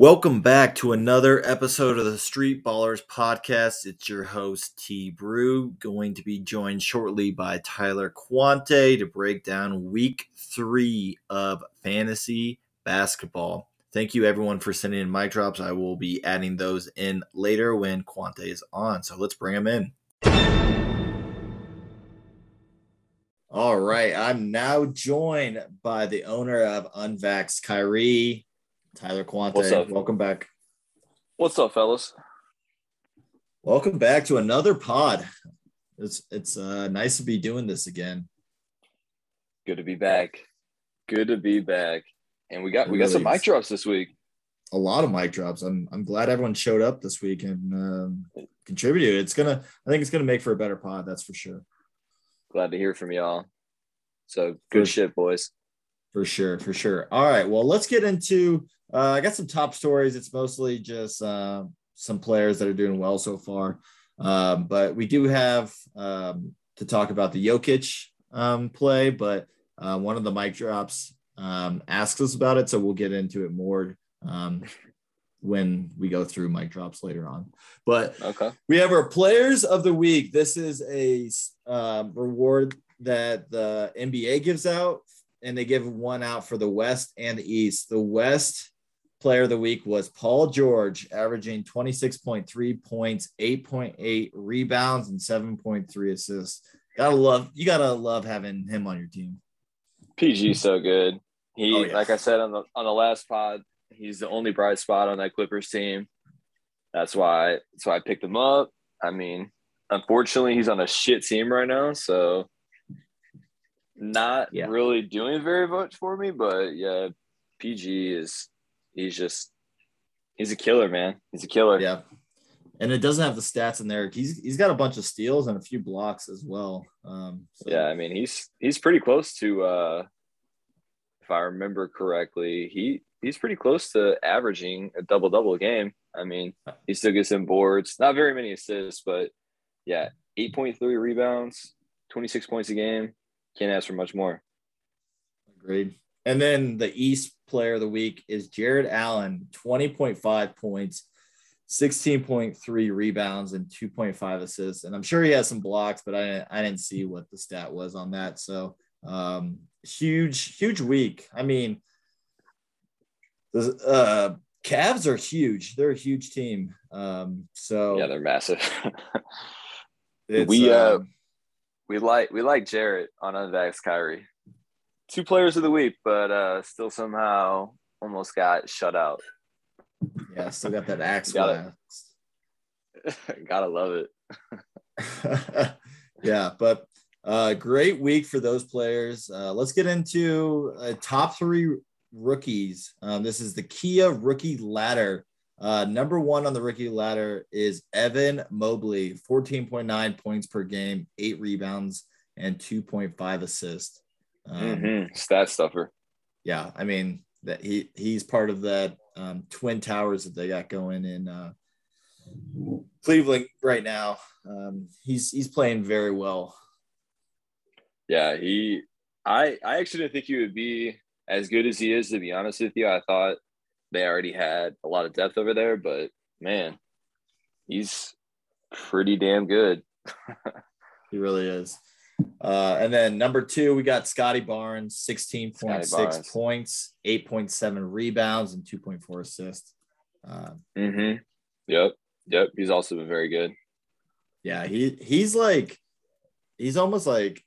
Welcome back to another episode of the Street Ballers podcast. It's your host, T Brew, going to be joined shortly by Tyler Quante to break down week three of fantasy basketball. Thank you, everyone, for sending in mic drops. I will be adding those in later when Quante is on. So let's bring them in. All right. I'm now joined by the owner of Unvax Kyrie, Tyler Quante. Welcome back. What's up, fellas? Welcome back to another pod. It's it's uh, nice to be doing this again. Good to be back. Good to be back. And we got It we got some mic drops this week. A lot of mic drops. I'm I'm glad everyone showed up this week and um, contributed. It's gonna I think it's gonna make for a better pod. That's for sure. Glad to hear from y'all. So good For- shit, boys. For sure, for sure. All right. Well, let's get into. Uh, I got some top stories. It's mostly just uh, some players that are doing well so far, um, but we do have um, to talk about the Jokic um, play. But uh, one of the mic drops um, asks us about it, so we'll get into it more um, when we go through mic drops later on. But Okay. we have our players of the week. This is a um, reward that the NBA gives out, and they give one out for the West and the East. The West player of the week was Paul George, averaging 26.3 points, 8.8 rebounds, and 7.3 assists. Gotta love you. Gotta love having him on your team. PG's so good. He Oh, yeah. like I said on the on the last pod, he's the only bright spot on that Clippers team. That's why that's why I picked him up. I mean, unfortunately, he's on a shit team right now, so not Yeah. really doing very much for me. But yeah, PG is he's just he's a killer, man. He's a killer. Yeah. And it doesn't have the stats in there. He's he's got a bunch of steals and a few blocks as well. Um, so- Yeah, I mean he's he's pretty close to uh if I remember correctly, he he's pretty close to averaging a double double game. I mean, he still gets in boards, not very many assists, but yeah, 8.3 rebounds, 26 points a game. Can't ask for much more. Agreed. And then the East player of the week is Jarrett Allen, 20.5 points, 16.3 rebounds, and 2.5 assists. And I'm sure he has some blocks, but I, I didn't see what the stat was on that. So um, huge, huge week. I mean, the uh, Cavs are huge. They're a huge team. Um, so Yeah, they're massive. we, uh, um, we like we like Jarrett on Unvax Kyrie. Two players of the week, but uh still somehow almost got shut out. yeah, still got that axe Got it. wax. Gotta love it. yeah, but uh, great week for those players. Uh, let's get into uh, top three rookies. Um, this is the Kia rookie ladder. Uh, number one on the rookie ladder is Evan Mobley, 14.9 points per game, eight rebounds, and 2.5 assists. Um, Mhm. Stat stuffer. Yeah, I mean that he he's part of that um, twin towers that they got going in uh, Cleveland right now. Um, he's he's playing very well. Yeah, he. I I actually didn't think he would be as good as he is. To be honest with you, I thought they already had a lot of depth over there, but man, he's pretty damn good. He really is. Uh, and then number two, we got Scottie Barnes, 16.6 points, 8.7 rebounds, and 2.4 assists. Uh, Mm-hmm. Yep. Yep. He's also been very good. yeah, he he's like he's almost like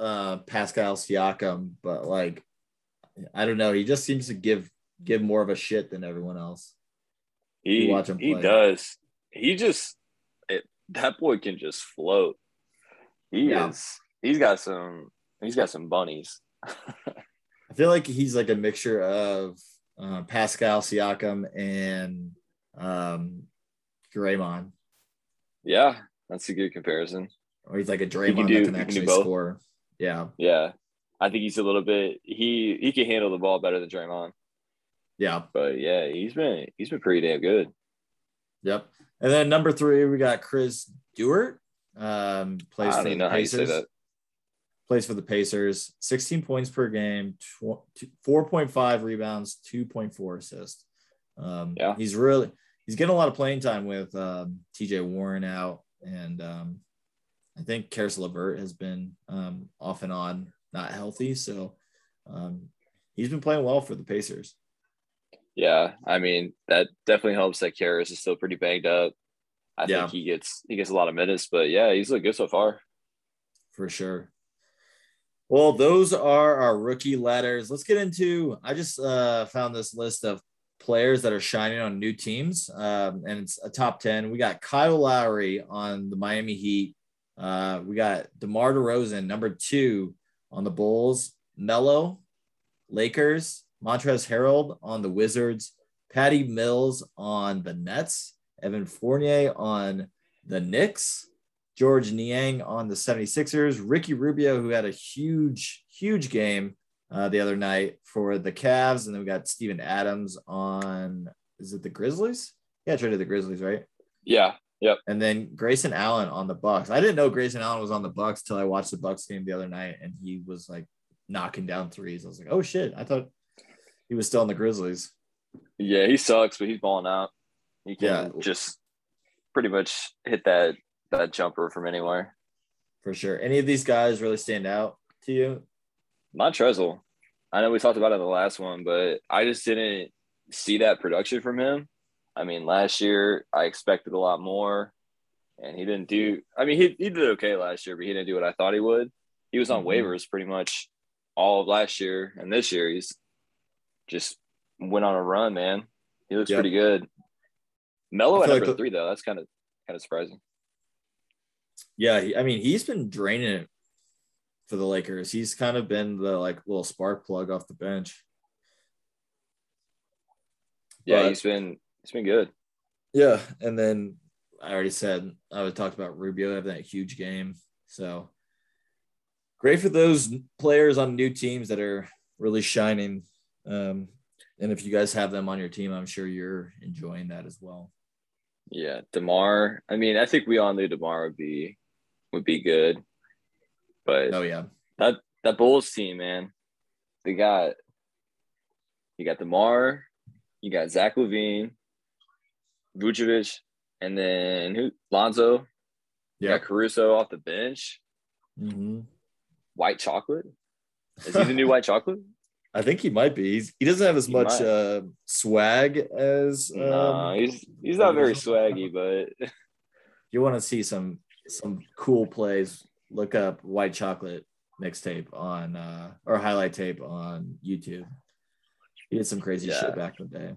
uh Pascal Siakam, but like I don't know, he just seems to give give more of a shit than everyone else. He You watch him he does. He just it, that boy can just float. He Yeah. is. He's got some. He's got some bunnies. I feel like he's like a mixture of uh, Pascal Siakam and um Draymond. Yeah, that's a good comparison. Or he's like a can Draymond do- that can can actually both. score. Yeah, Yeah, I think he's a little bit. He he can handle the ball better than Draymond. yeah, But yeah, he's been he's been pretty damn good. yep. And then number three, we got Chris Dewart. Um, plays I for don't the even know how you say Pacers. that. Plays for the Pacers. 16 points per game, tw- 4.5 rebounds, 2.4 assists. Um, Yeah. he's really he's getting a lot of playing time with um, T.J. Warren out, and um, I think Caris LeVert has been um, off and on not healthy, so um, he's been playing well for the Pacers. Yeah, I mean that definitely helps that Caris is still pretty banged up. I Yeah. think he gets he gets a lot of minutes, but yeah, he's looked good so far. for sure. Well, those are our rookie letters. Let's get into. I just uh, found this list of players that are shining on new teams, um, and it's a top ten. We got Kyle Lowry on the Miami Heat. Uh, we got DeMar DeRozan, number two on the Bulls. Melo, Lakers. Montrezl Harrell on the Wizards. Patty Mills on the Nets. Evan Fournier on the Knicks. Georges Niang on the 76ers, Ricky Rubio, who had a huge, huge game uh, the other night for the Cavs. And then we got Steven Adams on, is it the Grizzlies? Yeah, traded the Grizzlies, right? Yeah, yep. And then Grayson Allen on the Bucks. I didn't know Grayson Allen was on the Bucks till I watched the Bucks game the other night and he was like knocking down threes. I was like, oh shit. I thought he was still on the Grizzlies. Yeah, he sucks, but he's balling out. He can Yeah. just pretty much hit that that jumper from anywhere. For sure. Any of these guys really stand out to you? Montrezl, I know we talked about it in the last one, but I just didn't see that production from him. I mean, last year I expected a lot more, and he didn't do. I mean, he he did okay last year, but he didn't do what I thought he would. He was on Mhm. waivers pretty much all of last year, and this year he's just went on a run. Man, he looks Yep. pretty good. Melo at like number three though, that's kind of kind of surprising. Yeah, he, I mean, he's been draining it for the Lakers. He's kind of been the like little spark plug off the bench. Yeah, But- he's been he's been good. Yeah, and then I already said I would talked about Rubio having that huge game. So great for those players on new teams that are really shining. Um, and if you guys have them on your team, I'm sure you're enjoying that as well. Yeah, Demar. I mean, I think we all knew Demar would be would be good, but Oh yeah, that that Bulls team, man, they got you got Demar, you got Zach LaVine, Vucevic, and then who? Lonzo. Yeah. Caruso off the bench. hmm White chocolate. Is he the new white chocolate? I think he might be. He's, he doesn't have as He much uh, swag as. Um, no, he's he's not very swaggy, but you want to see some some cool plays, look up White Chocolate mixtape on uh, or highlight tape on YouTube. He did some crazy Yeah. shit back in the day.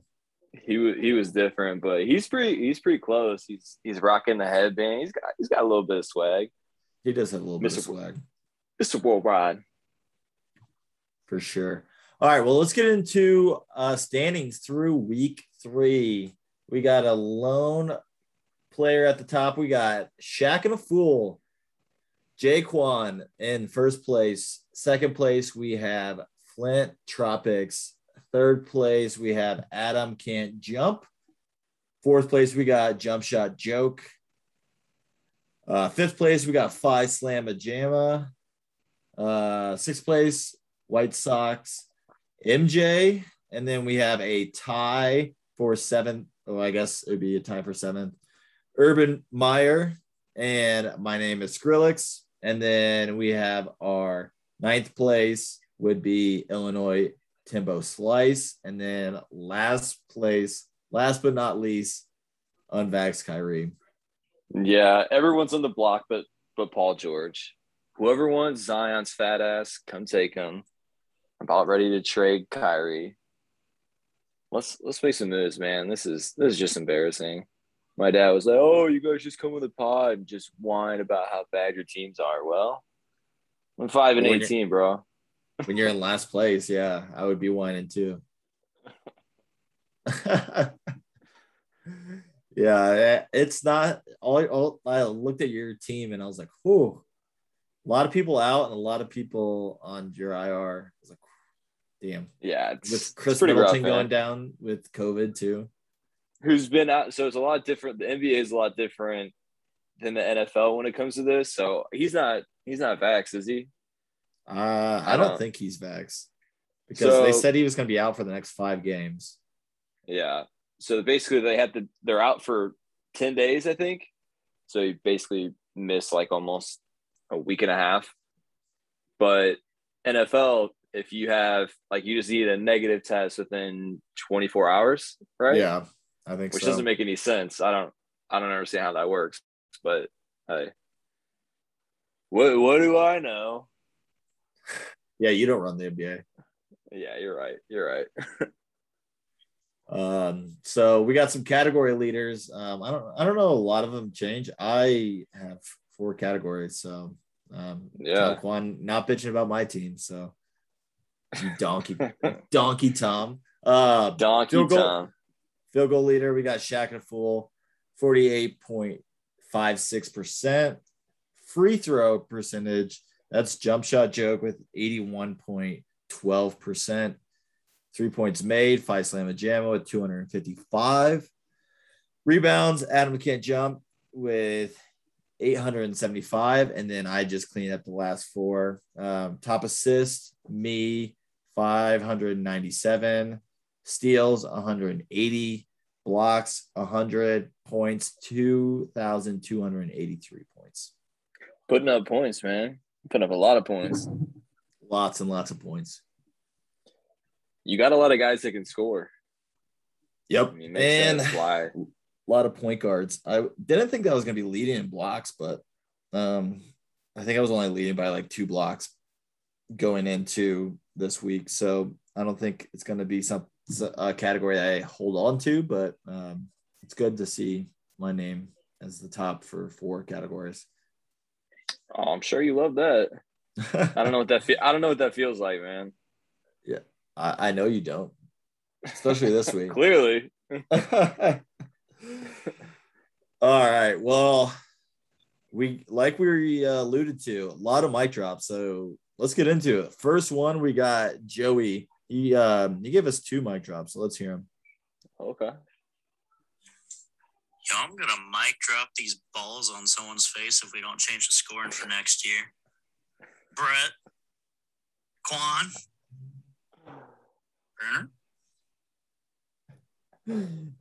he was he was different. But he's pretty he's pretty close. He's he's rocking the headband. He's got he's got a little bit of swag. He does have a little bit of swag Mr. Worldwide. for sure. All right, well, let's get into uh, standings through week three. We got a lone player at the top. We got Shaq and a Fool, Jaquan in first place. Second place, we have Flint Tropics. Third place, we have Adam Can't Jump. Fourth place, we got Jump Shot Joke. Uh, fifth place, we got Five Slam a Jamma. Uh, sixth place, White Sox. MJ, and then we have a tie for seventh. Oh, I guess it would be a tie for seventh. Urban Meyer, and my name is Skrillex. And then we have our ninth place would be Illinois Timbo Slice, and then last place, last but not least, Unvax Kyrie. Yeah, everyone's on the block, but but Paul George. Whoever wants Zion's fat ass, come take him. I'm about ready to trade Kyrie. Let's let's make some moves, man. This is this is just embarrassing. My dad was like, "Oh, you guys just come with a pod and just whine about how bad your teams are." Well, I'm five and When eighteen, bro. when you're in last place, yeah, I would be whining too. yeah, it's not all, all. I looked at your team and I was like, "Whoa, a lot of people out and a lot of people on your IR." I was like, "Damn." Yeah, it's, With Chris pretty Middleton rough, going down with COVID too. who's been out. So it's a lot different. The NBA is a lot different than the NFL when it comes to this. So he's not he's not vax, is he? Uh, I don't think he's vax because they said he was going to be out for the next five games. Yeah. so basically they had to they're out for 10 days, I think. So he basically missed like almost a week and a half. But NFL, if you have like you just need a negative test within 24 hours, right? Yeah, I think Which so. doesn't make any sense. I don't I don't understand how that works. But hey. What what do I know? yeah, you don't run the NBA. Yeah, you're right. You're right. Um, so we got some category leaders. Um, I don't I don't know a lot of them change. I have four categories, so um Yeah. Quan not bitching about my team, so donkey donkey Tom. Uh Donkey Field goal. Tom. field goal leader, we got Shaq and Fool, 48.56%. Free throw percentage, that's jump shot joke with 81.12%. Three points made, five slam and jamma with 255. Rebounds, Adam can't jump with 875. And then I just cleaned up the last four. Um, top assist, me, 597. Steals, 180 blocks 100 points 2283 points Putting up points, man. Putting up a lot of points. lots and lots of points You got a lot of guys that can score. yep I mean, why. a lot of point guards i didn't think that was going to be leading in blocks but um i think i was only leading by like two blocks going into this week so i don't think it's going to be some a category that i hold on to but um it's good to see my name as the top for four categories Oh, I'm sure you love that. I don't know what that fe- I don't know what that feels like, man. I, I know you don't, especially this week. Clearly. All right. Well, we like we uh, alluded to a lot of mic drops, so let's get into it. First one, we got Joey. He um, he gave us two mic drops, so let's hear him. Okay. Yo, I'm gonna mic drop these balls on someone's face if we don't change the scoring for next year. Brett, Quan, Burner.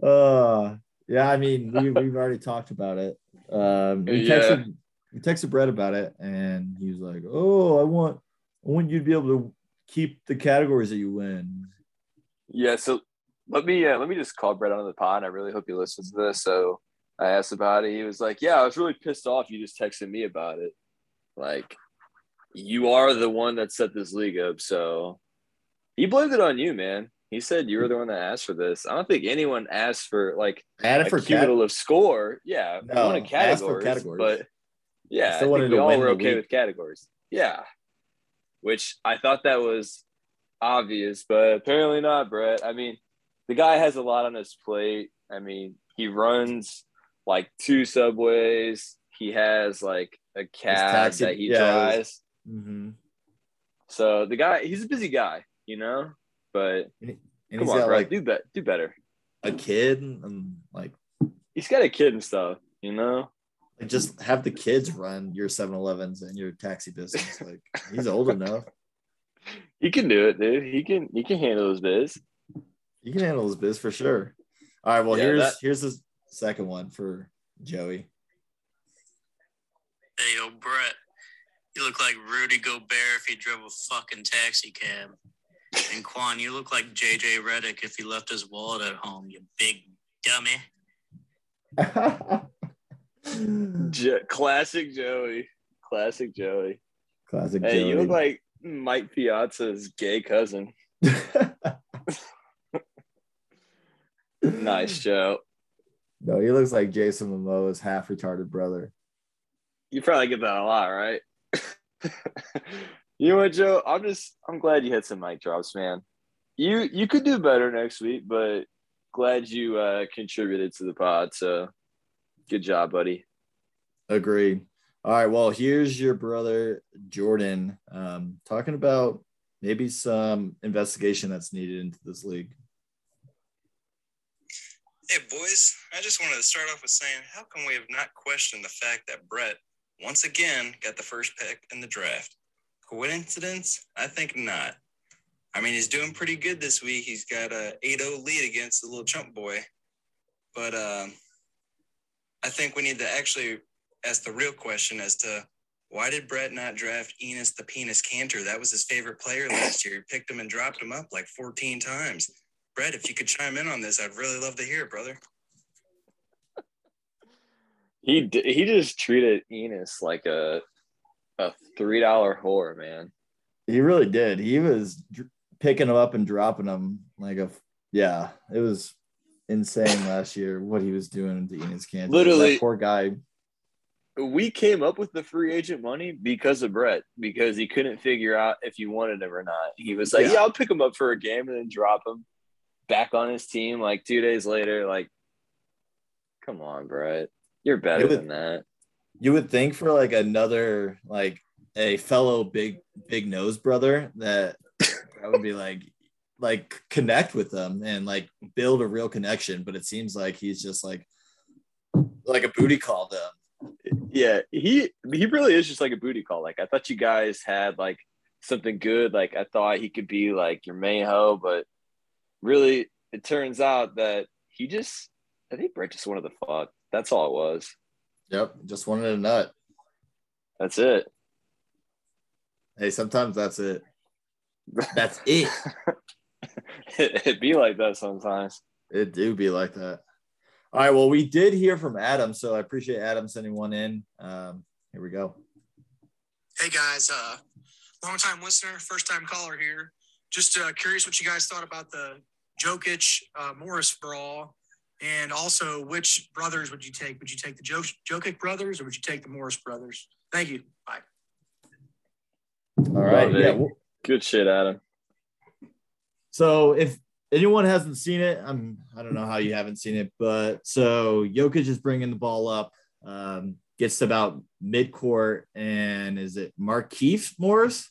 Uh, yeah. I mean, we we've already talked about it. Um, we Yeah. texted we texted Brett about it, and he was like, "Oh, I want I want you to be able to keep the categories that you win." Yeah, so let me uh, let me just call Brett out on the pod. I really hope he listens to this. So I asked about it. He was like, "Yeah, I was really pissed off. You just texted me about it. Like, you are the one that set this league up." So he blamed it on you, man. He said you were the one that asked for this. I don't think anyone asked for like Add a for cat- cumulative score. Yeah, No, ask for categories, categories. but yeah, I wanted think we all were okay week. with categories. Yeah, which I thought that was obvious, but apparently not, Brett. I mean, the guy has a lot on his plate. I mean, he runs like two subways. He has like a cab taxi- that he yeah, drives. Mhm. So the guy, he's a busy guy, you know. But And come on, got Brett, like do bet, do better. a kid and like He's got a kid and stuff, you know. Like just have the kids run your 7-Elevens and your taxi business. Like he's old enough. He can do it, dude. He can he can handle his biz. He can handle his biz for sure. All right. Well, Yeah, here's that- here's the second one for Joey. Hey, yo, Brett, you look like Rudy Gobert if he drove a fucking taxi cab. And Quan, you look like JJ Redick if he left his wallet at home, you big dummy. Jo- classic Joey. Classic Joey. Classic Hey, Joey. you look like Mike Piazza's gay cousin. Nice, Joe. no, he looks like Jason Momoa's half retarded brother. You probably get that a lot, right? you know what, Joe? I'm just I'm glad you had some mic drops, man. You you could do better next week, but glad you uh contributed to the pod. So good job, buddy. Agreed. All right. Well, here's your brother Jordan um, talking about maybe some investigation that's needed into this league. Hey, boys, I just wanted to start off with saying, how come we have not questioned the fact that Brett, once again, got the first pick in the draft? Coincidence? I think not. I mean, he's doing pretty good this week. He's got a 8 0 lead against the little chump boy. but uh, I think we need to actually ask the real question as to why did Brett not draft Enes the Penis Kanter? That was his favorite player last year. He picked him and dropped him up like 14 times. Brett, if you could chime in on this, I'd really love to hear it, brother. He d- he just treated Enes like a a three dollar whore, man. He really did. He was dr- picking him up and dropping him like a yeah. It was insane last year what he was doing to Enes Kanter. Literally- that poor guy. We came up with the free agent money because of Brett, because he couldn't figure out if you wanted him or not. He was like, Yeah. "Yeah, I'll pick him up for a game and then drop him back on his team." Like two days later, like, come on, Brett, you're better was- than that. You would think for like another like a fellow big big nose brother that that would be like like connect with them and like build a real connection, but it seems like he's just like like a booty call them. Yeah, he he really is just like a booty call. Like I thought you guys had like something good. Like I thought he could be like your main hoe, but really it turns out that he just I think Brett just wanted to fuck. That's all it was. Yep, just wanted a nut. That's it. Hey, sometimes that's it. That's it. It'd be like that sometimes. It do be like that. All right. Well, we did hear from Adam, so I appreciate Adam sending one in. Um, here we go. Hey guys, uh, long time listener, first time caller here. Just uh, curious what you guys thought about the Jokic uh, Morris brawl, and also which brothers would you take? Would you take the jo- Jokic brothers or would you take the Morris brothers? Thank you. Bye. All right. Love. Yeah. well, Good shit, Adam. So if anyone hasn't seen it, I'm I don't know how you haven't seen it, but so Jokic is bringing the ball up, um, gets to about mid court, and is it Markieff Morris?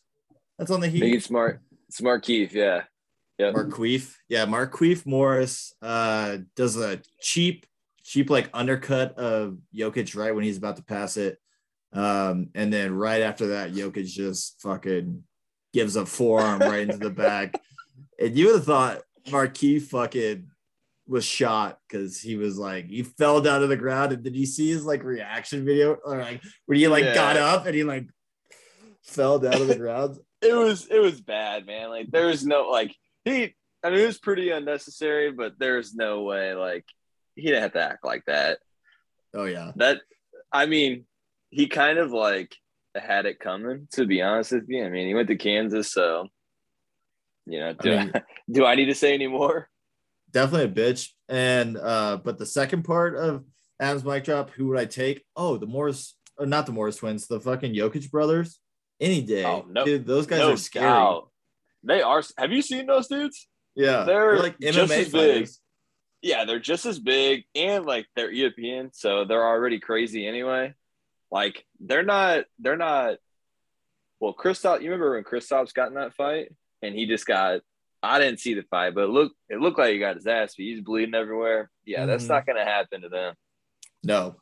That's on the I think Heat. it's smart. Smart Keith, yeah. Yep. Marqueef, yeah, Marqueef Morris uh, does a cheap, cheap like undercut of Jokic right when he's about to pass it, um, and then right after that, Jokic just fucking gives a forearm right into the back, and you would have thought Marqueef fucking was shot because he was like he fell down to the ground, and did you see his like reaction video or like when he like Yeah. got up and he like fell down to the ground? it was it was bad, man. Like there was no like he I mean it was pretty unnecessary, but there's no way like he didn't have to act like that. Oh yeah, That I mean, he kind of like had it coming, to be honest with you. I mean, he went to Kansas, so you know, do I, mean- do I need to say any more? definitely a bitch. And uh, but the second part of Adam's mic drop, who would I take? Oh, the Morris, or not the Morris twins, the fucking Jokic brothers. Any day, Oh, no- dude. Those guys no are scary. doubt. They are have you seen those dudes? Yeah, They're like just MMA as big. fighters. Yeah, they're just as big and like they're European, so they're already crazy anyway. Like they're not they're not well Kristaps you remember when Kristaps got in that fight and he just got I didn't see the fight, but it looked it looked like he got his ass beat. He's bleeding everywhere. Yeah, that's Mhm. not gonna happen to them. No,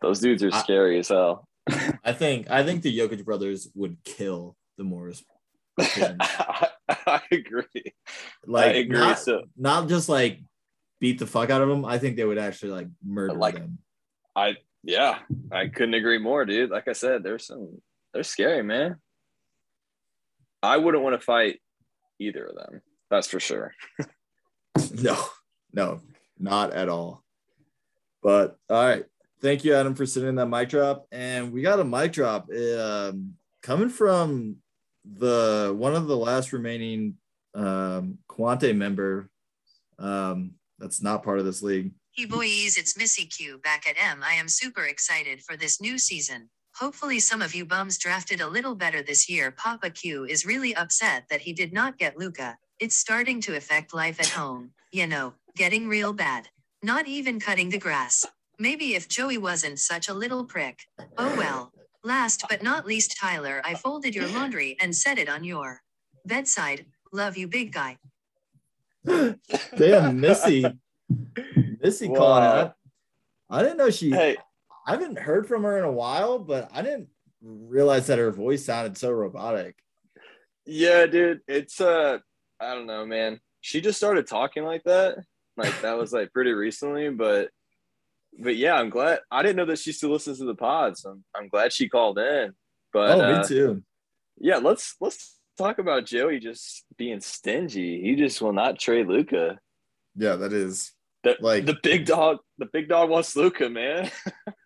Those dudes are I- scary as hell. I think I think the Jokic brothers would kill the Morris. I, I agree. Like, I agree. Not, So not just like beat the fuck out of them. I think they would actually like murder Like- them. I yeah, I couldn't agree more, dude. Like I said, there's some they're scary, man. I wouldn't want to fight either of them. That's for sure. No, no, not at all. But all right. Thank you, Adam, for sending that mic drop. And we got a mic drop um, coming from the one of the last remaining um, Quante member um, that's not part of this league. Hey boys, it's Missy Q back at M. I am super excited for this new season. Hopefully, some of you bums drafted a little better this year. Papa Q is really upset that he did not get Luka. It's starting to affect life at home. You know, getting real bad. Not even cutting the grass. Maybe if Joey wasn't such a little prick. Oh well. Last but not least, Tyler, I folded your laundry and set it on your bedside. Love you, big guy. Damn, Missy. Missy calling Wow. out. I didn't know she. Hey, I haven't heard from her in a while, but I didn't realize that her voice sounded so robotic. yeah, dude. It's uh I don't know, man. She just started talking like that. Like that was like pretty recently, but but yeah, I'm glad. I didn't know that she still listens to the pod, so I'm, I'm glad she called in. But oh, uh, me too. yeah, let's let's talk about Joey just being stingy. He just will not trade Luka. Yeah, that is The, Like- the big dog, the big dog wants Luka, man.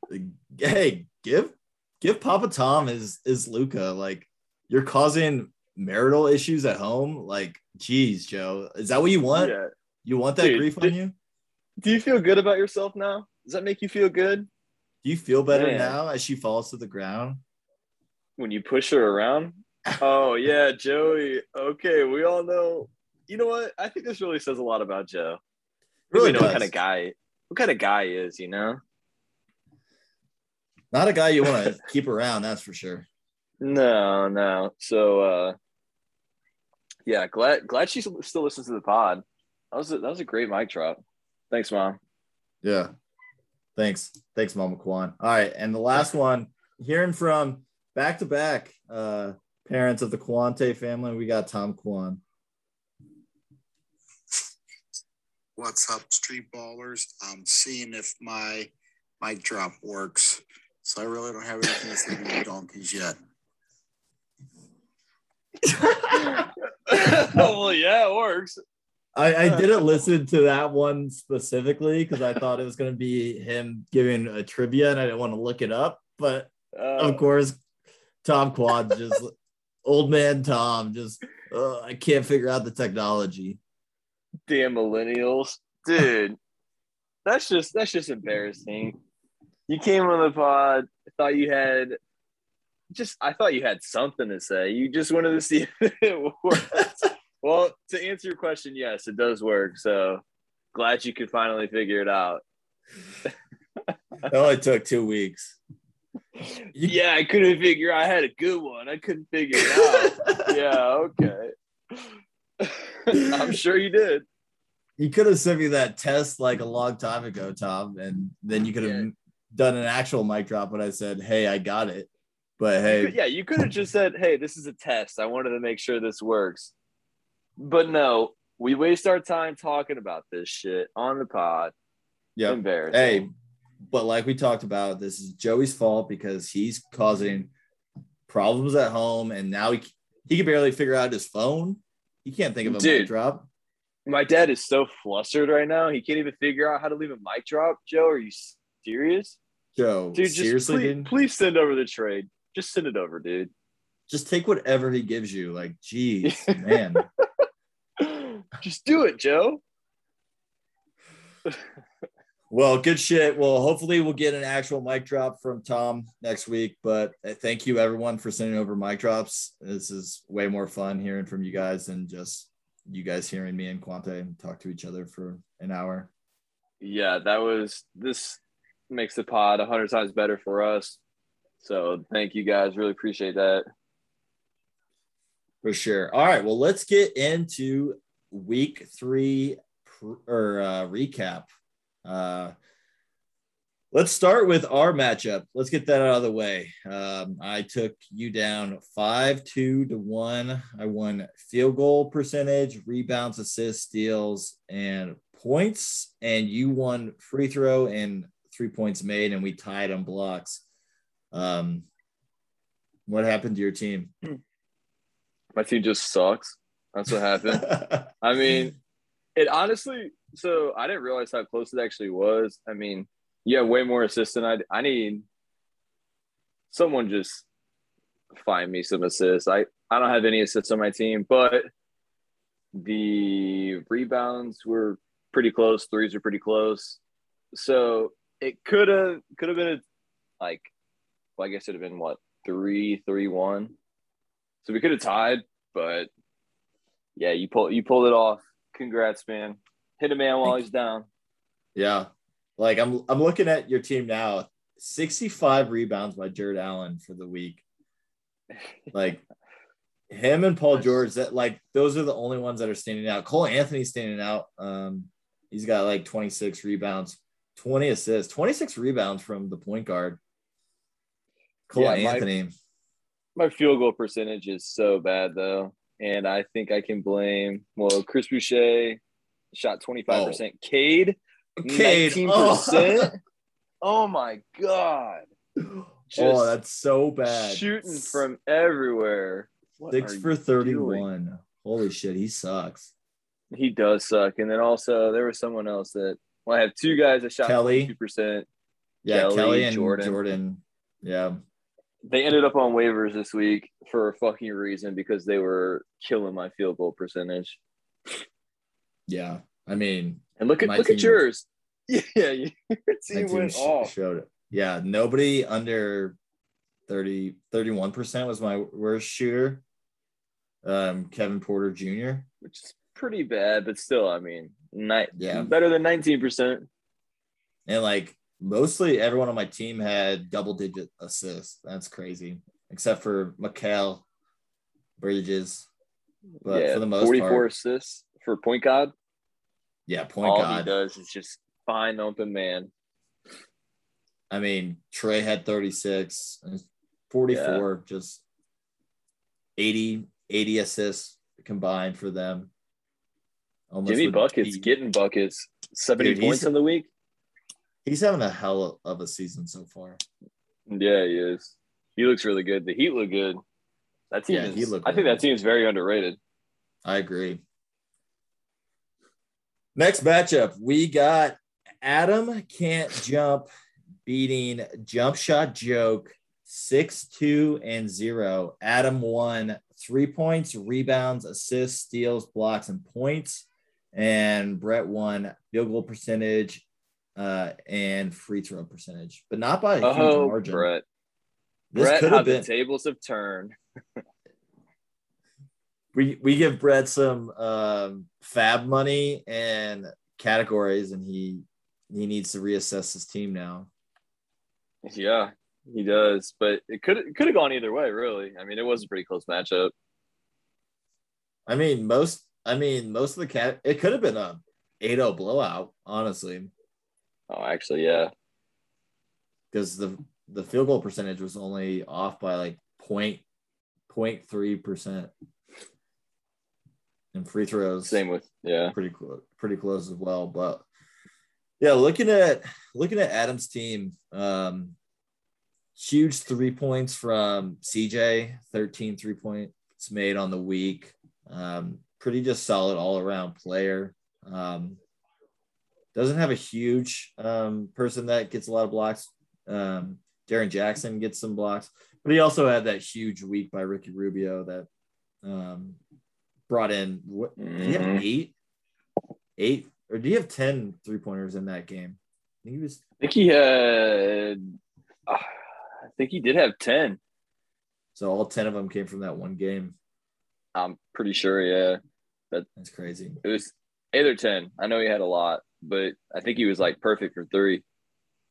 hey, give give Papa Tom is is Luka. Like you're causing marital issues at home. Like, geez, Joe, is that what you want? yeah. You want that Dude, grief on you? Do you feel good about yourself now? Does that make you feel good Do you feel better Man. now as she falls to the ground? when you push her around? Oh yeah, Joey. Okay, we all know. You know what? I think this really says a lot about Joe. Really know what kind of guy, what kind of guy he is. You know? Not a guy you want to keep around, that's for sure. No, no. So, uh, yeah, glad glad she still listens to the pod. That was a, that was a great mic drop. Thanks, mom. Yeah. Thanks. Thanks, Mama Kwan. All right. And the last one, hearing from back to back uh parents of the Quante family, we got Tom Kwan. What's up, street ballers? I'm seeing if my mic drop works. So I really don't have anything to say to the donkeys yet. oh well, yeah, it works. I, I didn't listen to that one specifically because I thought it was going to be him giving a trivia and I didn't want to look it up. But Uh, of course, Tom Quad just old man Tom just uh, I can't figure out the technology. damn millennials, dude. That's just that's just embarrassing. You came on the pod, I thought you had just I thought you had something to say. You just wanted to see if it worked. well, to answer your question, yes, it does work. So glad you could finally figure it out. It only took two weeks. You- Yeah, I couldn't figure. I had a good one. I couldn't figure it out. yeah, okay. I'm sure you did. You could have sent me that test like a long time ago, Tom, and then you could have Yeah. Done an actual mic drop when I said, "Hey, I got it." But hey, Yeah, you could have just said, "Hey, this is a test. I wanted to make sure this works." But no, we waste our time talking about this shit on the pod. yeah, Embarrassing. hey, but like we talked about, this is Joey's fault because he's causing problems at home, and now he he can barely figure out his phone. He can't think of a mic drop. my dad is so flustered right now. He can't even figure out how to leave a mic drop. Joe, are you serious? Joe, Dude, just seriously, please, dude? please send over the trade. Just send it over, dude. just take whatever he gives you. Like, geez, man. just do it, Joe. Well, good shit. Well, hopefully we'll get an actual mic drop from Tom next week. But uh, thank you everyone for sending over mic drops. This is way more fun hearing from you guys than just you guys hearing me and Quante talk to each other for an hour. Yeah, that was this makes the pod a hundred times better for us. So thank you guys. Really appreciate that. For sure. All right. Well, let's get into week three or uh, recap. Uh, let's start with our matchup. Let's get that out of the way. Um, I took you down five, two to one. I won field goal percentage, rebounds, assists, steals, and points. And you won free throw and three points made, and we tied on blocks. Um, what happened to your team? My team just sucks. That's what happened. I mean, it honestly. So I didn't realize how close it actually was. I mean, you have way more assists than I. I need someone just find me some assists. I I don't have any assists on my team, but the rebounds were pretty close. Threes were pretty close. So it could have could have been a, like, well, I guess it'd have been what three three one. So we could have tied, but yeah, you pull you pulled it off. Congrats, man. Hit a man while he's down. Yeah. Like I'm I'm looking at your team now. 65 rebounds by Jarrett Allen for the week. Like him and Paul George, that like those are the only ones that are standing out. Cole Anthony's standing out. Um, he's got like 26 rebounds, 20 assists, 26 rebounds from the point guard. Cole Yeah, my- Anthony. My field goal percentage is so bad though, and I think I can blame well Chris Boucher, shot 25%. Cade, Cade, 19%. Oh. my god. oh, that's so bad. shooting from everywhere. What six for 31. doing? Holy shit, he sucks. He does suck. And then also there was someone else that well, I have two guys that shot Kelly. 22%. Yeah, Kelly, Kelly, and Jordan. Jordan. Yeah. They ended up on waivers this week for a fucking reason because they were killing my field goal percentage. Yeah. I mean, And look at look at yours. Yeah, your team team went sh- off. showed it. Yeah, nobody under 30, 31% was my worst shooter. Um, Kevin Porter Jr. which is pretty bad, but still, I mean, ni- Yeah. better than 19%. And like mostly everyone on my team had double digit assists. That's crazy. Except for Mikal Bridges. But yeah, for the most 44 part, assists for point guard. yeah, point All he guard. does is just find open man. I mean, Trey had 36, and 44, just 80, 80 assists combined for them. Jimmy buckets, getting buckets, 70 Dude, points in the week. he's having a hell of a season so far. Yeah, he is. He looks really good. The Heat look good. That team Yeah, is, he looked I think that team is very underrated. I agree. Next matchup, we got Adam Can't Jump beating Jump Shot Joke 6 2 and 0. Adam won three points, rebounds, assists, steals, blocks, and points. And Brett won field goal percentage uh, and free throw percentage, but not by a huge Oh, margin. Brett. This Brett, could how have the been. tables have turned. we we give Brett some um, fab money and categories, and he he needs to reassess his team now. Yeah, he does. But it could it could have gone either way, really. I mean, it was a pretty close matchup. I mean, most I mean most of the cat it could have been a 8-0 blowout, honestly, Oh, actually, yeah. because the the field goal percentage was only off by like point point three percent, and free throws Same with yeah. pretty close, pretty close as well. But yeah, looking at looking at Adam's team, um, huge three points from CJ, 13 three points made on the week. Um, pretty just solid all around player. Um, doesn't have a huge um, person that gets a lot of blocks. Um, Jaren Jackson gets some blocks, but he also had that huge week by Ricky Rubio that um, brought in what do you have Mhm. eight, eight, or do you have 10 three pointers in that game? I think he was I think he had. uh, I think he did have ten. so all 10 of them came from that one game. I'm pretty sure. Yeah, That's crazy. it was eight or ten. I know he had a lot, but I think he was like perfect for three.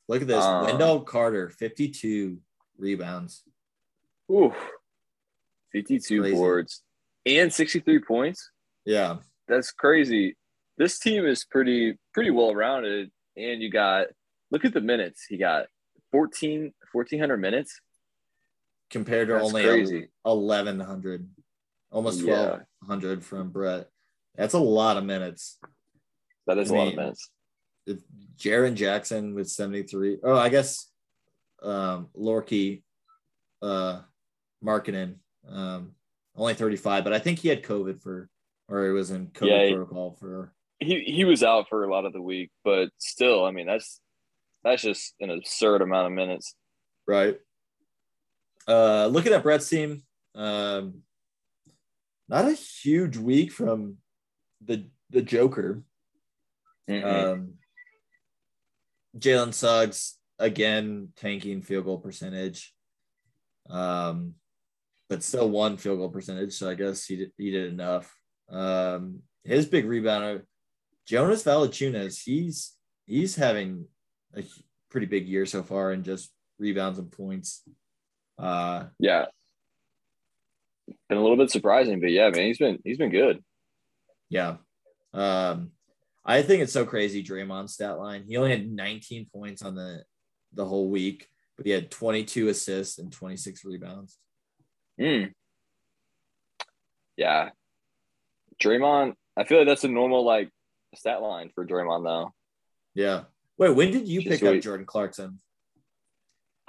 Look at this. Uh, Wendell Carter, 52 rebounds. Ooh, fifty-two boards and sixty-three points. Yeah. That's crazy. This team is pretty pretty well rounded, and you got look at the minutes. He got 14, 1400 minutes. Compared to That's only crazy. 1100, almost Yeah. 1200 from Brett. That's a lot of minutes. That is I a lot of minutes. if Jaren Jackson with 73. Oh, I guess um Lorky uh Markkanen, um only 35, but I think he had COVID for or he was in COVID Yeah, he- protocol for He he was out for a lot of the week, but still, I mean that's that's just an absurd amount of minutes. right. Uh looking at Brett's team, um not a huge week from the the Joker. Mhm. Um, Jalen Suggs again tanking field goal percentage, um, but still one field goal percentage. So I guess he did, he did enough. Um, his big rebounder, Jonas Valanciunas, he's he's having a pretty big year so far in just rebounds and points. Uh, yeah, been a little bit surprising, but yeah, man, he's been he's been good. Yeah. Um, I think it's so crazy. Draymond's stat line. He only had 19 points on the the whole week, but he had 22 assists and 26 rebounds. Mm. Yeah, Draymond. I feel like that's a normal like stat line for Draymond though. Yeah. Wait, when did you Just pick up. Jordan Clarkson?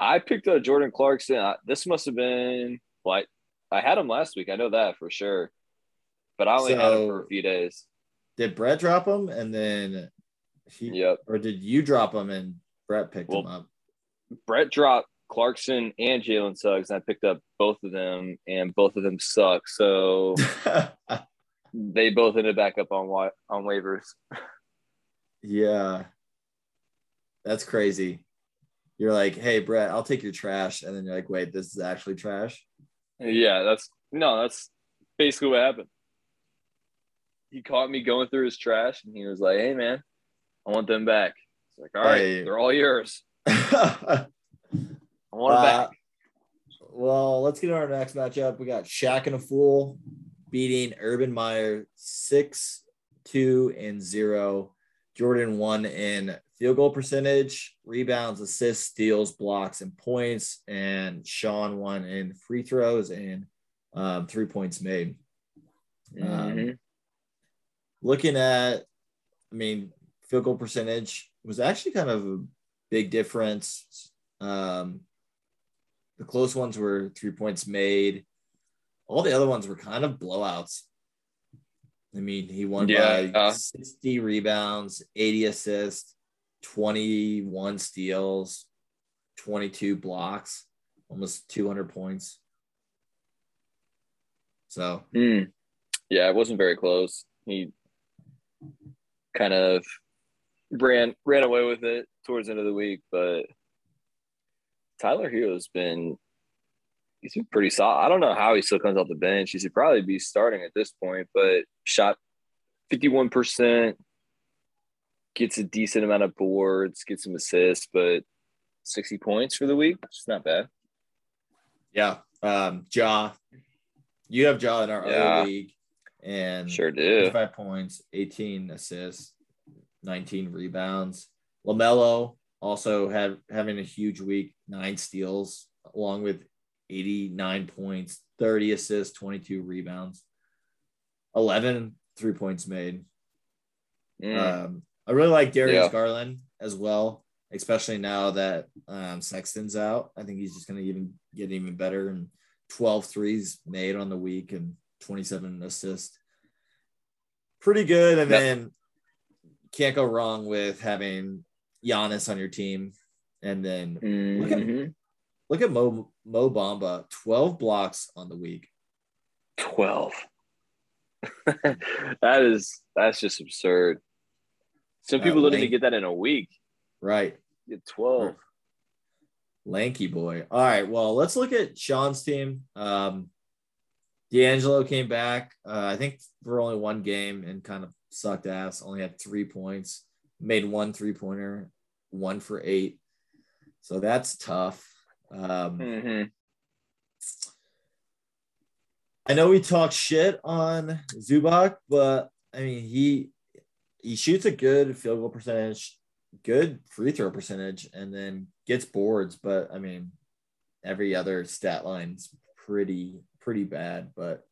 I picked up Jordan Clarkson. I, this must have been like I had him last week. I know that for sure, but I only had him for a few days. Did Brett drop him and then he Yep. or did you drop him and Brett picked him up? Brett dropped Clarkson and Jalen Suggs, and I picked up both of them, and both of them suck. So they both ended back up on wa- on waivers. yeah. That's crazy. You're like, hey Brett, I'll take your trash. And then you're like, wait, this is actually trash. Yeah, that's no, that's basically what happened. He caught me going through his trash, and he was like, "Hey, man, I want them back." It's like, "All right, Hey. they're all yours. uh, I want them back." well, let's get to our next matchup. We got Shaq and a Fool beating Urban Meyer six, two, and zero. Jordan won in field goal percentage, rebounds, assists, steals, blocks, and points. And Sean won in free throws and um, three points made. Um, Mhm. looking at, I mean, field goal percentage was actually kind of a big difference. Um, the close ones were three points made. All the other ones were kind of blowouts. I mean, he won Yeah. by 60 rebounds, 80 assists, 21 steals, 22 blocks, almost 200 points. So, Mm. Yeah, it wasn't very close. He kind of ran ran away with it towards the end of the week, but Tyler Herro's been he's been pretty solid. I don't know how he still comes off the bench. He should probably be starting at this point, but shot 51%, gets a decent amount of boards, gets some assists, but 60 points for the week. It's not bad. yeah, um, Ja, you have Ja in our Yeah. other league, and Sure do. five points, 18 assists, 19 rebounds. LaMelo also had having a huge week, nine steals, along with 89 points, 30 assists, 22 rebounds, 11 three points made. Mm. Um, I really like Darius Yeah. Garland as well, especially now that um, Sexton's out. I think he's just going to even get even better. And 12 threes made on the week and 27 assists. Pretty good. And Yep. then can't go wrong with having Giannis on your team. And then look at Mhm. look at Mo Mo Bamba, 12 blocks on the week. 12 that is that's just absurd some Uh, people don't Lane- even get that in a week Right. get 12 Lanky boy. All right. Well, let's look at Sean's team. Um, D'Angelo came back, uh, I think, for only one game and kind of sucked ass. Only had three points, made one three pointer, one for eight. So that's tough. Um, Mhm. I know we talked shit on Zubac, but I mean he he shoots a good field goal percentage, good free throw percentage, and then gets boards. But I mean, every other stat line's pretty pretty bad. But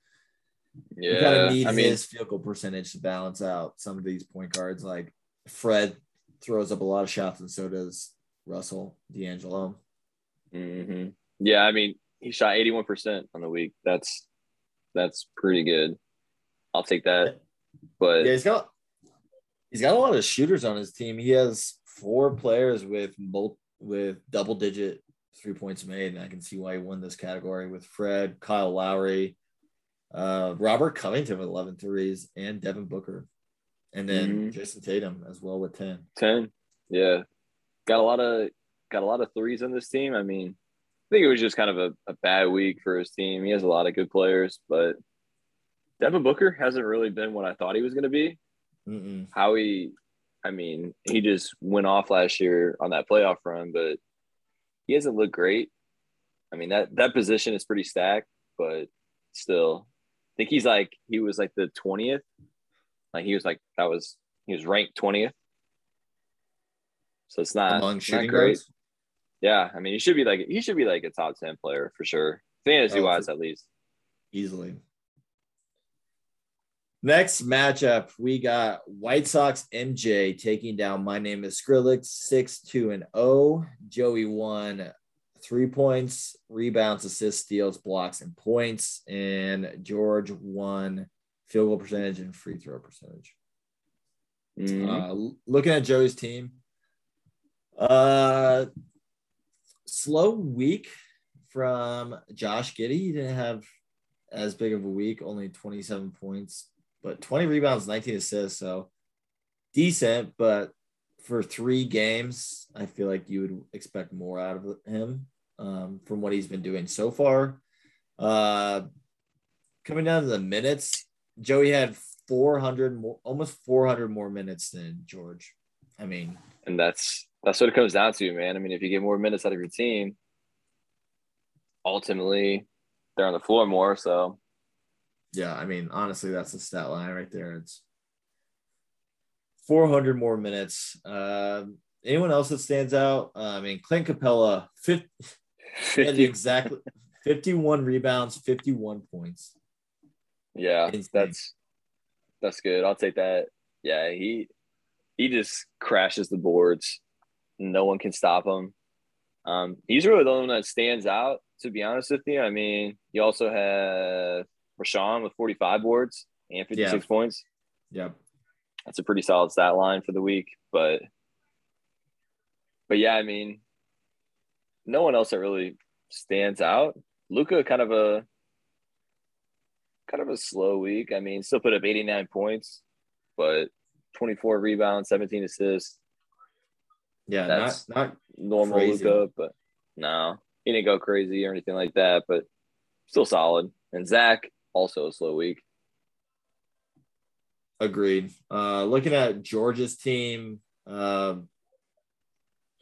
you kind yeah of need i mean his field goal percentage to balance out some of these point guards. Like Fred throws up a lot of shots, and so does Russell D'Angelo. mhm. yeah i mean he shot 81% on the week that's that's pretty good i'll take that but Yeah, he's got he's got a lot of shooters on his team. He has four players with mul- with double digit three points made, and I can see why he won this category with Fred, Kyle Lowry, uh, Robert Covington with 11 threes, and Devin Booker, and then Mhm. Jayson Tatum as well with 10. 10 yeah got a lot of got a lot of threes on this team i mean i think it was just kind of a, a bad week for his team he has a lot of good players but devin booker hasn't really been what i thought he was going to be Mm-mm. how he i mean he just went off last year on that playoff run but he hasn't looked great i mean that that position is pretty stacked but still i think he's like he was like the 20th like he was like that was he was ranked 20th so it's not, Among not shooting great guards. yeah i mean he should be like he should be like a top 10 player for sure fantasy Oh, wise for- at least easily. Next matchup, we got White Sox MJ taking down my name is Skrillex, 6 2 and 0. Joey won three points, rebounds, assists, steals, blocks, and points. And George won field goal percentage and free throw percentage. Mhm. Uh, looking at Joey's team, uh, slow week from Josh Giddey. He didn't have as big of a week, only 27 points, but 20 rebounds, 19 assists. So decent, but for three games, I feel like you would expect more out of him um, from what he's been doing so far. Uh, coming down to the minutes, Joey had 400 more, almost 400 more minutes than George. I mean, and that's that's what it comes down to, man. I mean, if you get more minutes out of your team, ultimately they're on the floor more. So yeah, I mean, honestly, that's the stat line right there. It's 400 more minutes. Um, anyone else that stands out? Uh, I mean, Clint Capela, 50, 50, exactly 51 rebounds, 51 points. yeah, Insane. that's that's good. I'll take that. Yeah, he he just crashes the boards. No one can stop him. Um, he's really the only one that stands out, to be honest with you. I mean, you also have Rashawn with 45 boards and 56 Yeah. points. Yep. That's a pretty solid stat line for the week. But but yeah, I mean, no one else that really stands out. Luka kind of a kind of a slow week. I mean, still put up 89 points, but 24 rebounds, 17 assists. Yeah, That's- not not Normal Crazy. Luka, but no, he didn't go crazy or anything like that, but still solid. And Zach also a slow week. Agreed. Uh, looking at Georgia's team, um,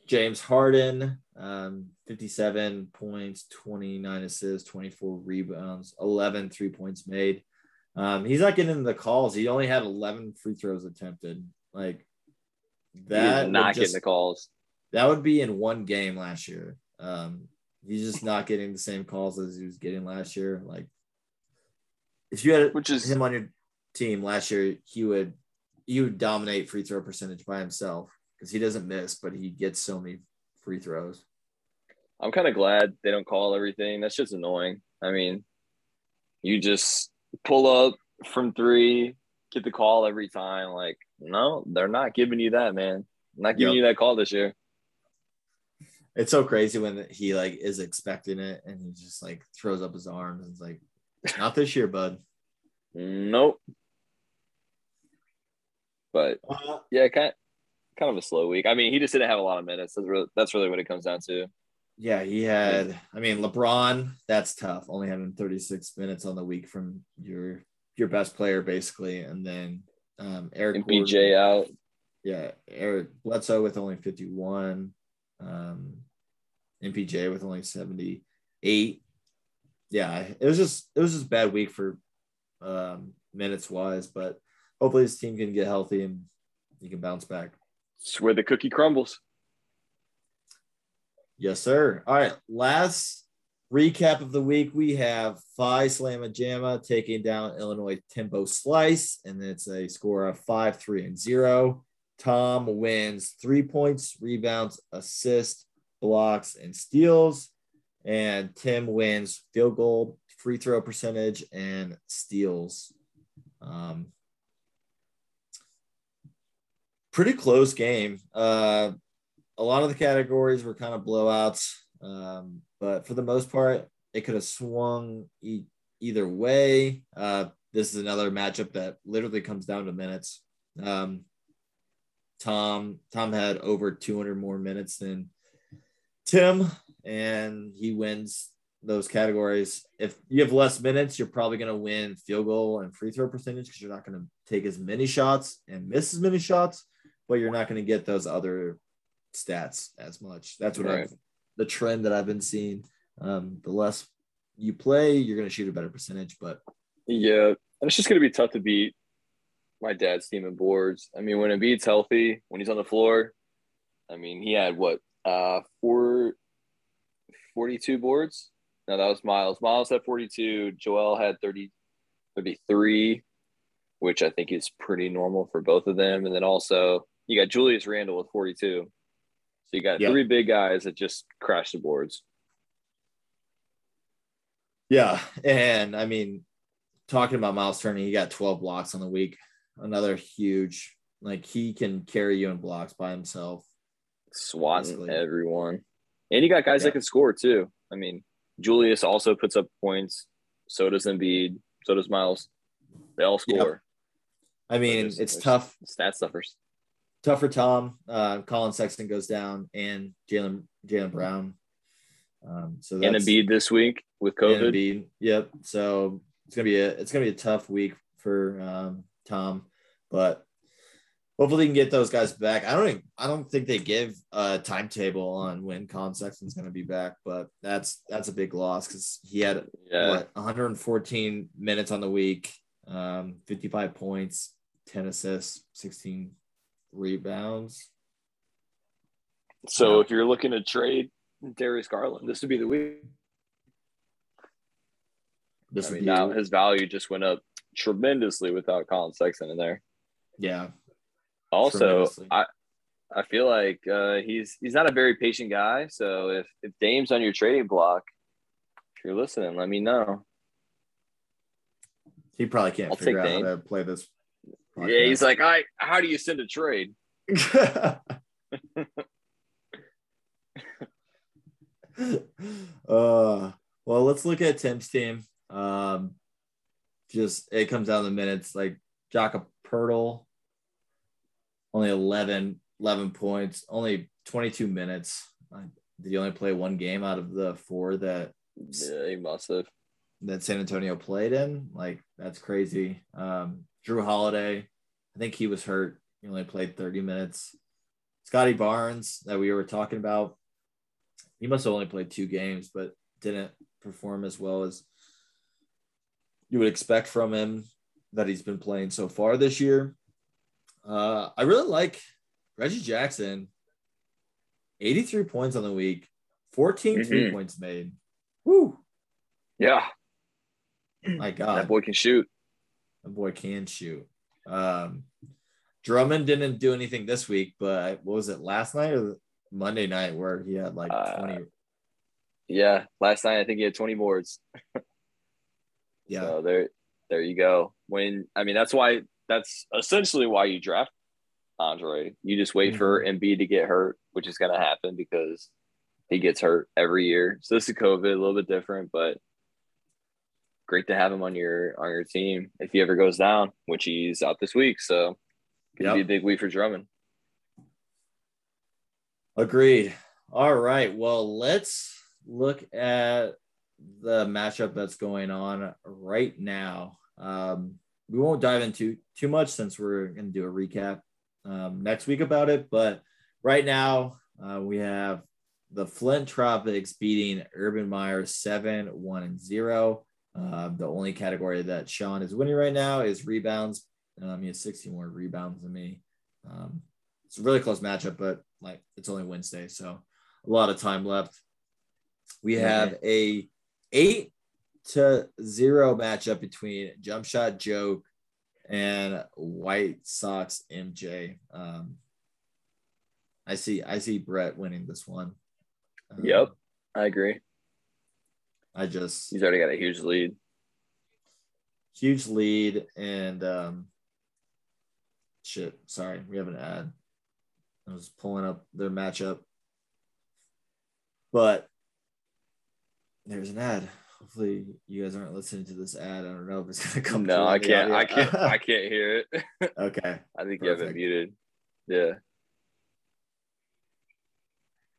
James Harden, um, 57 points, 29 assists, 24 rebounds, 11 three points made. Um, he's not getting the calls. He only had 11 free throws attempted. Like That not just- getting the calls. that would be in one game last year. Um, he's just not getting the same calls as he was getting last year. Like, if you had Which is him on your team last year, he would he would dominate free throw percentage by himself because he doesn't miss, but he gets so many free throws. I'm kind of glad they don't call everything. That's just annoying. I mean, you just pull up from three, get the call every time. Like, no, they're not giving you that, man. Not giving Yep. you that call this year. It's so crazy when he like is expecting it and he just like throws up his arms and it's like, not this year, bud. Nope. But Uh, yeah, kind kind of a slow week. I mean, he just didn't have a lot of minutes. That's really that's really what it comes down to. yeah, he had. I mean, LeBron. That's tough. Only having 36 minutes on the week from your your best player, basically, and then um, Eric And Gordon- PJ out. yeah, Eric Bledsoe with only 51, um, MPJ with only 78. Yeah, it was just it was just a bad week for um, minutes wise, but hopefully his team can get healthy and he can bounce back. It's where the cookie crumbles. Yes, sir. All right, last recap of the week we have Phi Slamma Jamma taking down Illinois Tempo Slice, and it's a score of five, three, and zero. Tom wins three points, rebounds, assists, blocks, and steals. And Tim wins field goal, free throw percentage, and steals. Um, pretty close game. Uh, a lot of the categories were kind of blowouts, um, but for the most part, it could have swung e- either way. Uh, this is another matchup that literally comes down to minutes. Um, Tom Tom had over 200 more minutes than Tim, and he wins those categories. If you have less minutes, you're probably going to win field goal and free throw percentage because you're not going to take as many shots and miss as many shots, but you're not going to get those other stats as much. That's what Right. I've the trend that I've been seeing. Um, the less you play, you're going to shoot a better percentage. But Yeah, and it's just gonna be tough to beat my dad's team in boards. I mean, when Embiid's healthy, when he's on the floor, I mean, he had what uh four, 42 boards. No, that was Miles. Miles had 42. Joel had 30, 33. which I think is pretty normal for both of them. And then also you got Julius Randle with 42. So you got Yep. three big guys that just crash the boards. Yeah, and I mean, talking about Miles Turner, he got 12 blocks on the week. Another huge, like he can carry you in blocks by himself. swatting Basically. everyone. And you got guys Yeah. that can score too. I mean, Julius also puts up points. So does Embiid. So does Miles. They all Yep. score. I mean, it's tough, Stat stuffers. tough for Tom. Uh, Colin Sexton goes down, and Jalen Jalen Brown. Um, so And that's Embiid this week with and COVID. Embiid. Yep. So it's gonna be a it's gonna be a tough week for um, Tom, but hopefully you can get those guys back. I don't even, I don't think they give a timetable on when Colin Sexton's gonna be back, but that's that's a big loss because he had Yeah. what 114 minutes on the week, um, 55 points, 10 assists, 16 rebounds. So Yeah. if you're looking to trade Darius Garland, this would be the week. This I mean, now his value just went up tremendously without Colin Sexton in there. yeah. Also, I I feel like uh, he's he's not a very patient guy. So if if Dame's on your trading block, if you're listening, let me know. He probably can't I'll figure out take how to play this. Yeah, he's like, I how do you send a trade? uh, well, let's look at Tim's team. Um, just it comes down to the minutes. Like Jakob Poeltl, only 11, 11 points, only 22 minutes. Did he only play one game out of the four that Yeah, he must have. that San Antonio played in? Like that's crazy. Um, Jrue Holiday, I think he was hurt. He only played 30 minutes. Scottie Barnes that we were talking about, he must have only played two games, but didn't perform as well as you would expect from him that he's been playing so far this year. Uh, I really like Reggie Jackson, 83 points on the week, 14 three Mhm. points made. Woo! Yeah, My God, that boy can shoot. that boy can shoot. Um, Drummond didn't do anything this week, but what was it last night or Monday night where he had like Uh, 20? Yeah, last night I think he had 20 boards. Yeah. So there, there you go. When I mean, that's why that's essentially why you draft Andre. You just wait for Mm-hmm. Embiid to get hurt, which is going to happen because he gets hurt every year. So this is COVID, a little bit different, but great to have him on your on your team if he ever goes down, which he's out this week. So could Yep. be a big week for Drummond. Agreed. All right. Well, let's look at the matchup that's going on right now. Um, we won't dive into too much since we're going to do a recap um, next week about it. But right now, uh, we have the Flint Tropics beating Urban Meyer 7 1 and 0. Uh, the only category that Sean is winning right now is rebounds. Um, he has 16 more rebounds than me. Um, it's a really close matchup, but like it's only Wednesday, so a lot of time left. We have a eight to zero matchup between Jump Shot Joke and White Sox MJ. Um, I see, I see Brett winning this one. Um, Yep. I agree. I just He's already got a huge lead. huge lead and um shit sorry we have an ad i was pulling up their matchup but there's an ad hopefully you guys aren't listening to this ad i don't know if it's gonna come No, I can't. I can't. I can't hear it. okay I think you have it muted. Yeah.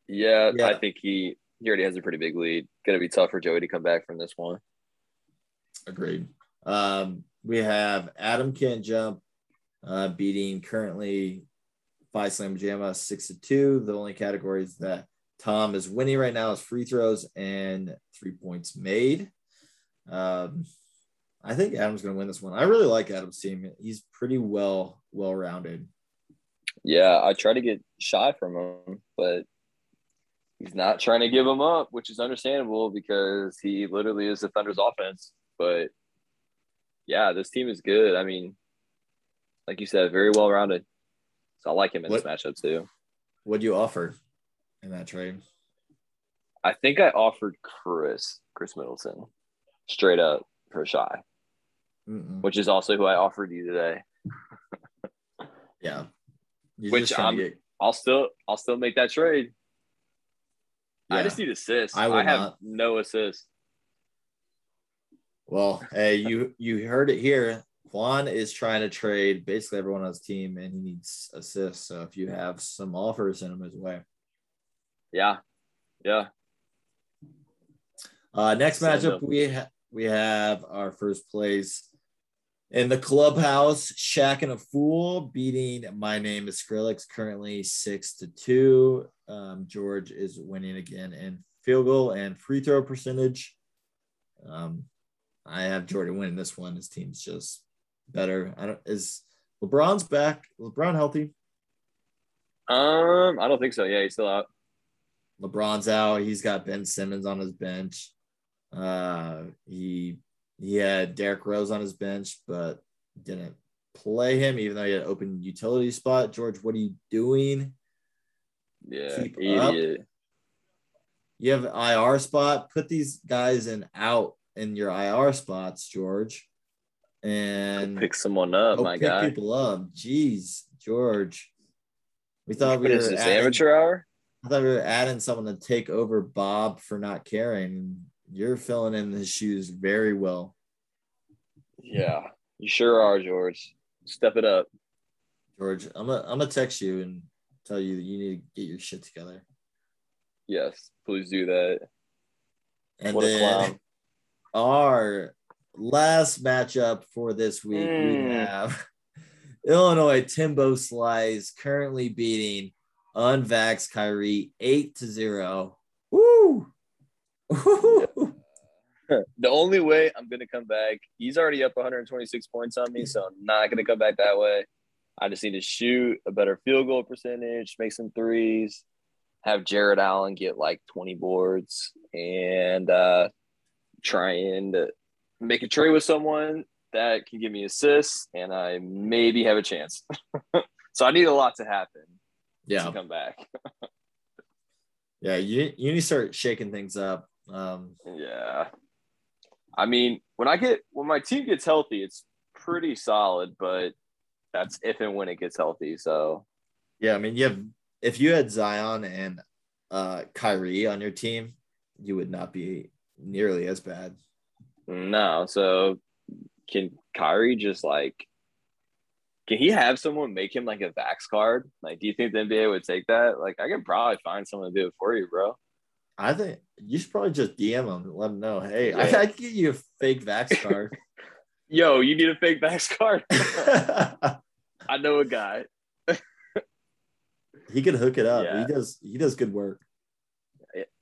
Yeah, Yeah. I think he he already has a pretty big lead. Gonna be tough for Joey to come back from this one. agreed um we have adam can't jump uh beating currently Phi Slamma Jamma six to two the only categories that tom is winning right now is free throws and three points made um i think adam's gonna win this one i really like adam's team he's pretty well well rounded Yeah, I try to get Shai from him, but he's not trying to give him up, which is understandable because he literally is the Thunder's offense. But yeah, this team is good. I mean, like you said, very well rounded. So I like him in What- this matchup too. What'd you offer in that trade? I think I offered Khris Khris Middleton straight up for Shai, Mm-mm. which is also who I offered you today. Yeah. You're Which just trying to I'm- get- I'll still I'll still make that trade. I just need assists. I I, have not. no assists. Well, hey, you you heard it here. Juan is trying to trade basically everyone on his team, and he needs assists. So if you have some offers, in him his way. Yeah, yeah. Uh, next matchup, we ha- we have our first place in the clubhouse. Shaq and a fool beating my name is Skrillex currently six to two. Um, George is winning again in field goal and free throw percentage. Um, I have Jordan winning this one. His team's just better. I don't is LeBron's back. LeBron healthy. Um, I don't think so. Yeah, he's still out. LeBron's out. He's got Ben Simmons on his bench. Uh, he he had Derrick Rose on his bench, but didn't play him, even though he had an open utility spot. George, what are you doing? Yeah, Keep idiot. You have an IR spot. Put these guys in out in your IR spots, George, and Pick someone up, go my pick guy. people up. Jeez, George. We thought we were is this adding- amateur hour? I thought we were adding someone to take over Bob for not caring. You're filling in his shoes very well. Yeah, you sure are, George. Step it up. George, I'm gonna I'm gonna text you and tell you that you need to get your shit together. Yes, please do that. And what a then clown. our last matchup for this week, we Mm. have Illinois Timbo Slice currently beating Unvax Kyrie eight to zero. Woo! The only way I'm gonna come back, he's already up 126 points on me, so I'm not gonna come back that way. I just need to shoot a better field goal percentage, make some threes, have Jarrett Allen get like 20 boards, and uh, try and make a trade with someone that can give me assists, and I maybe have a chance. so I need a lot to happen Yeah, come back. yeah. You you need to start shaking things up. Um, Yeah. I mean, when I get when my team gets healthy, it's pretty solid, but that's if and when it gets healthy. So Yeah, I mean, you have if you had Zion and uh Kyrie on your team, you would not be nearly as bad. no. So can Kyrie just like can he have someone make him like a Vax card? Like, do you think the NBA would take that? Like, I can probably find someone to do it for you, bro. I think you should probably just DM him and let him know, hey, I, Yeah. I can get you a fake Vax card. Yo, you need a fake Vax card? I know a guy. he could hook it up. Yeah. He does he does good work.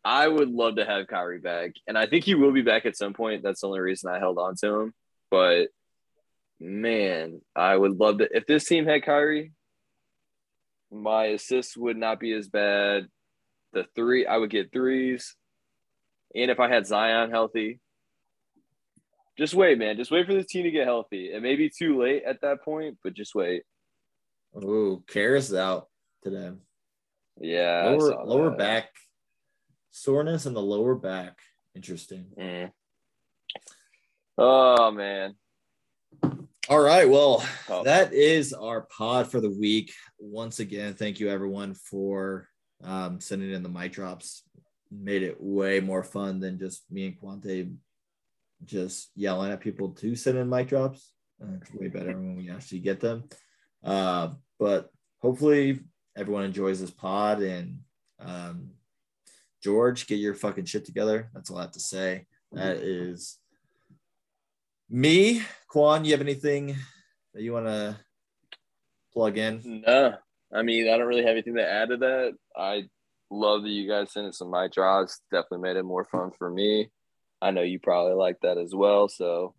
I would love to have Kyrie back, and I think he will be back at some point. That's the only reason I held on to him. But man, I would love to. If this team had Kyrie, my assists would not be as bad. The three, I would get threes, and if I had Zion healthy, just wait, man. Just wait for this team to get healthy. It may be too late at that point, but just wait. Oh, Caris out today. Yeah, Lower lower back soreness in the lower back. Interesting. Mm. Oh man. All right. Well, Oh. that is our pod for the week. Once again, thank you everyone for um, sending in the mic drops. Made it way more fun than just me and Quante just yelling at people to send in mic drops. Uh, it's way better when we actually get them. Uh, but hopefully everyone enjoys this pod and um, George, get your fucking shit together. That's all I have to say. That is me. Quan, you have anything that you want to plug in? No, I mean, I don't really have anything to add to that. I love that you guys sent in some mic drops. Definitely made it more fun for me. I know you probably like that as well. So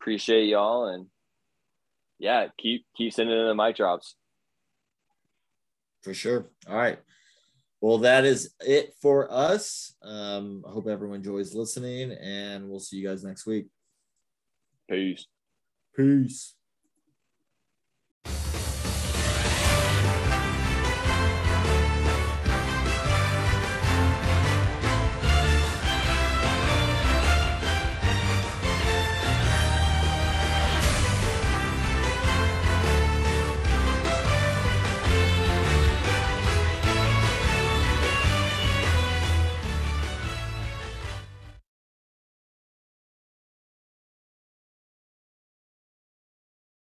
appreciate y'all and yeah, keep keep sending in the mic drops. For sure. All right. Well, that is it for us. Um, I hope everyone enjoys listening, and we'll see you guys next week. Peace. Peace.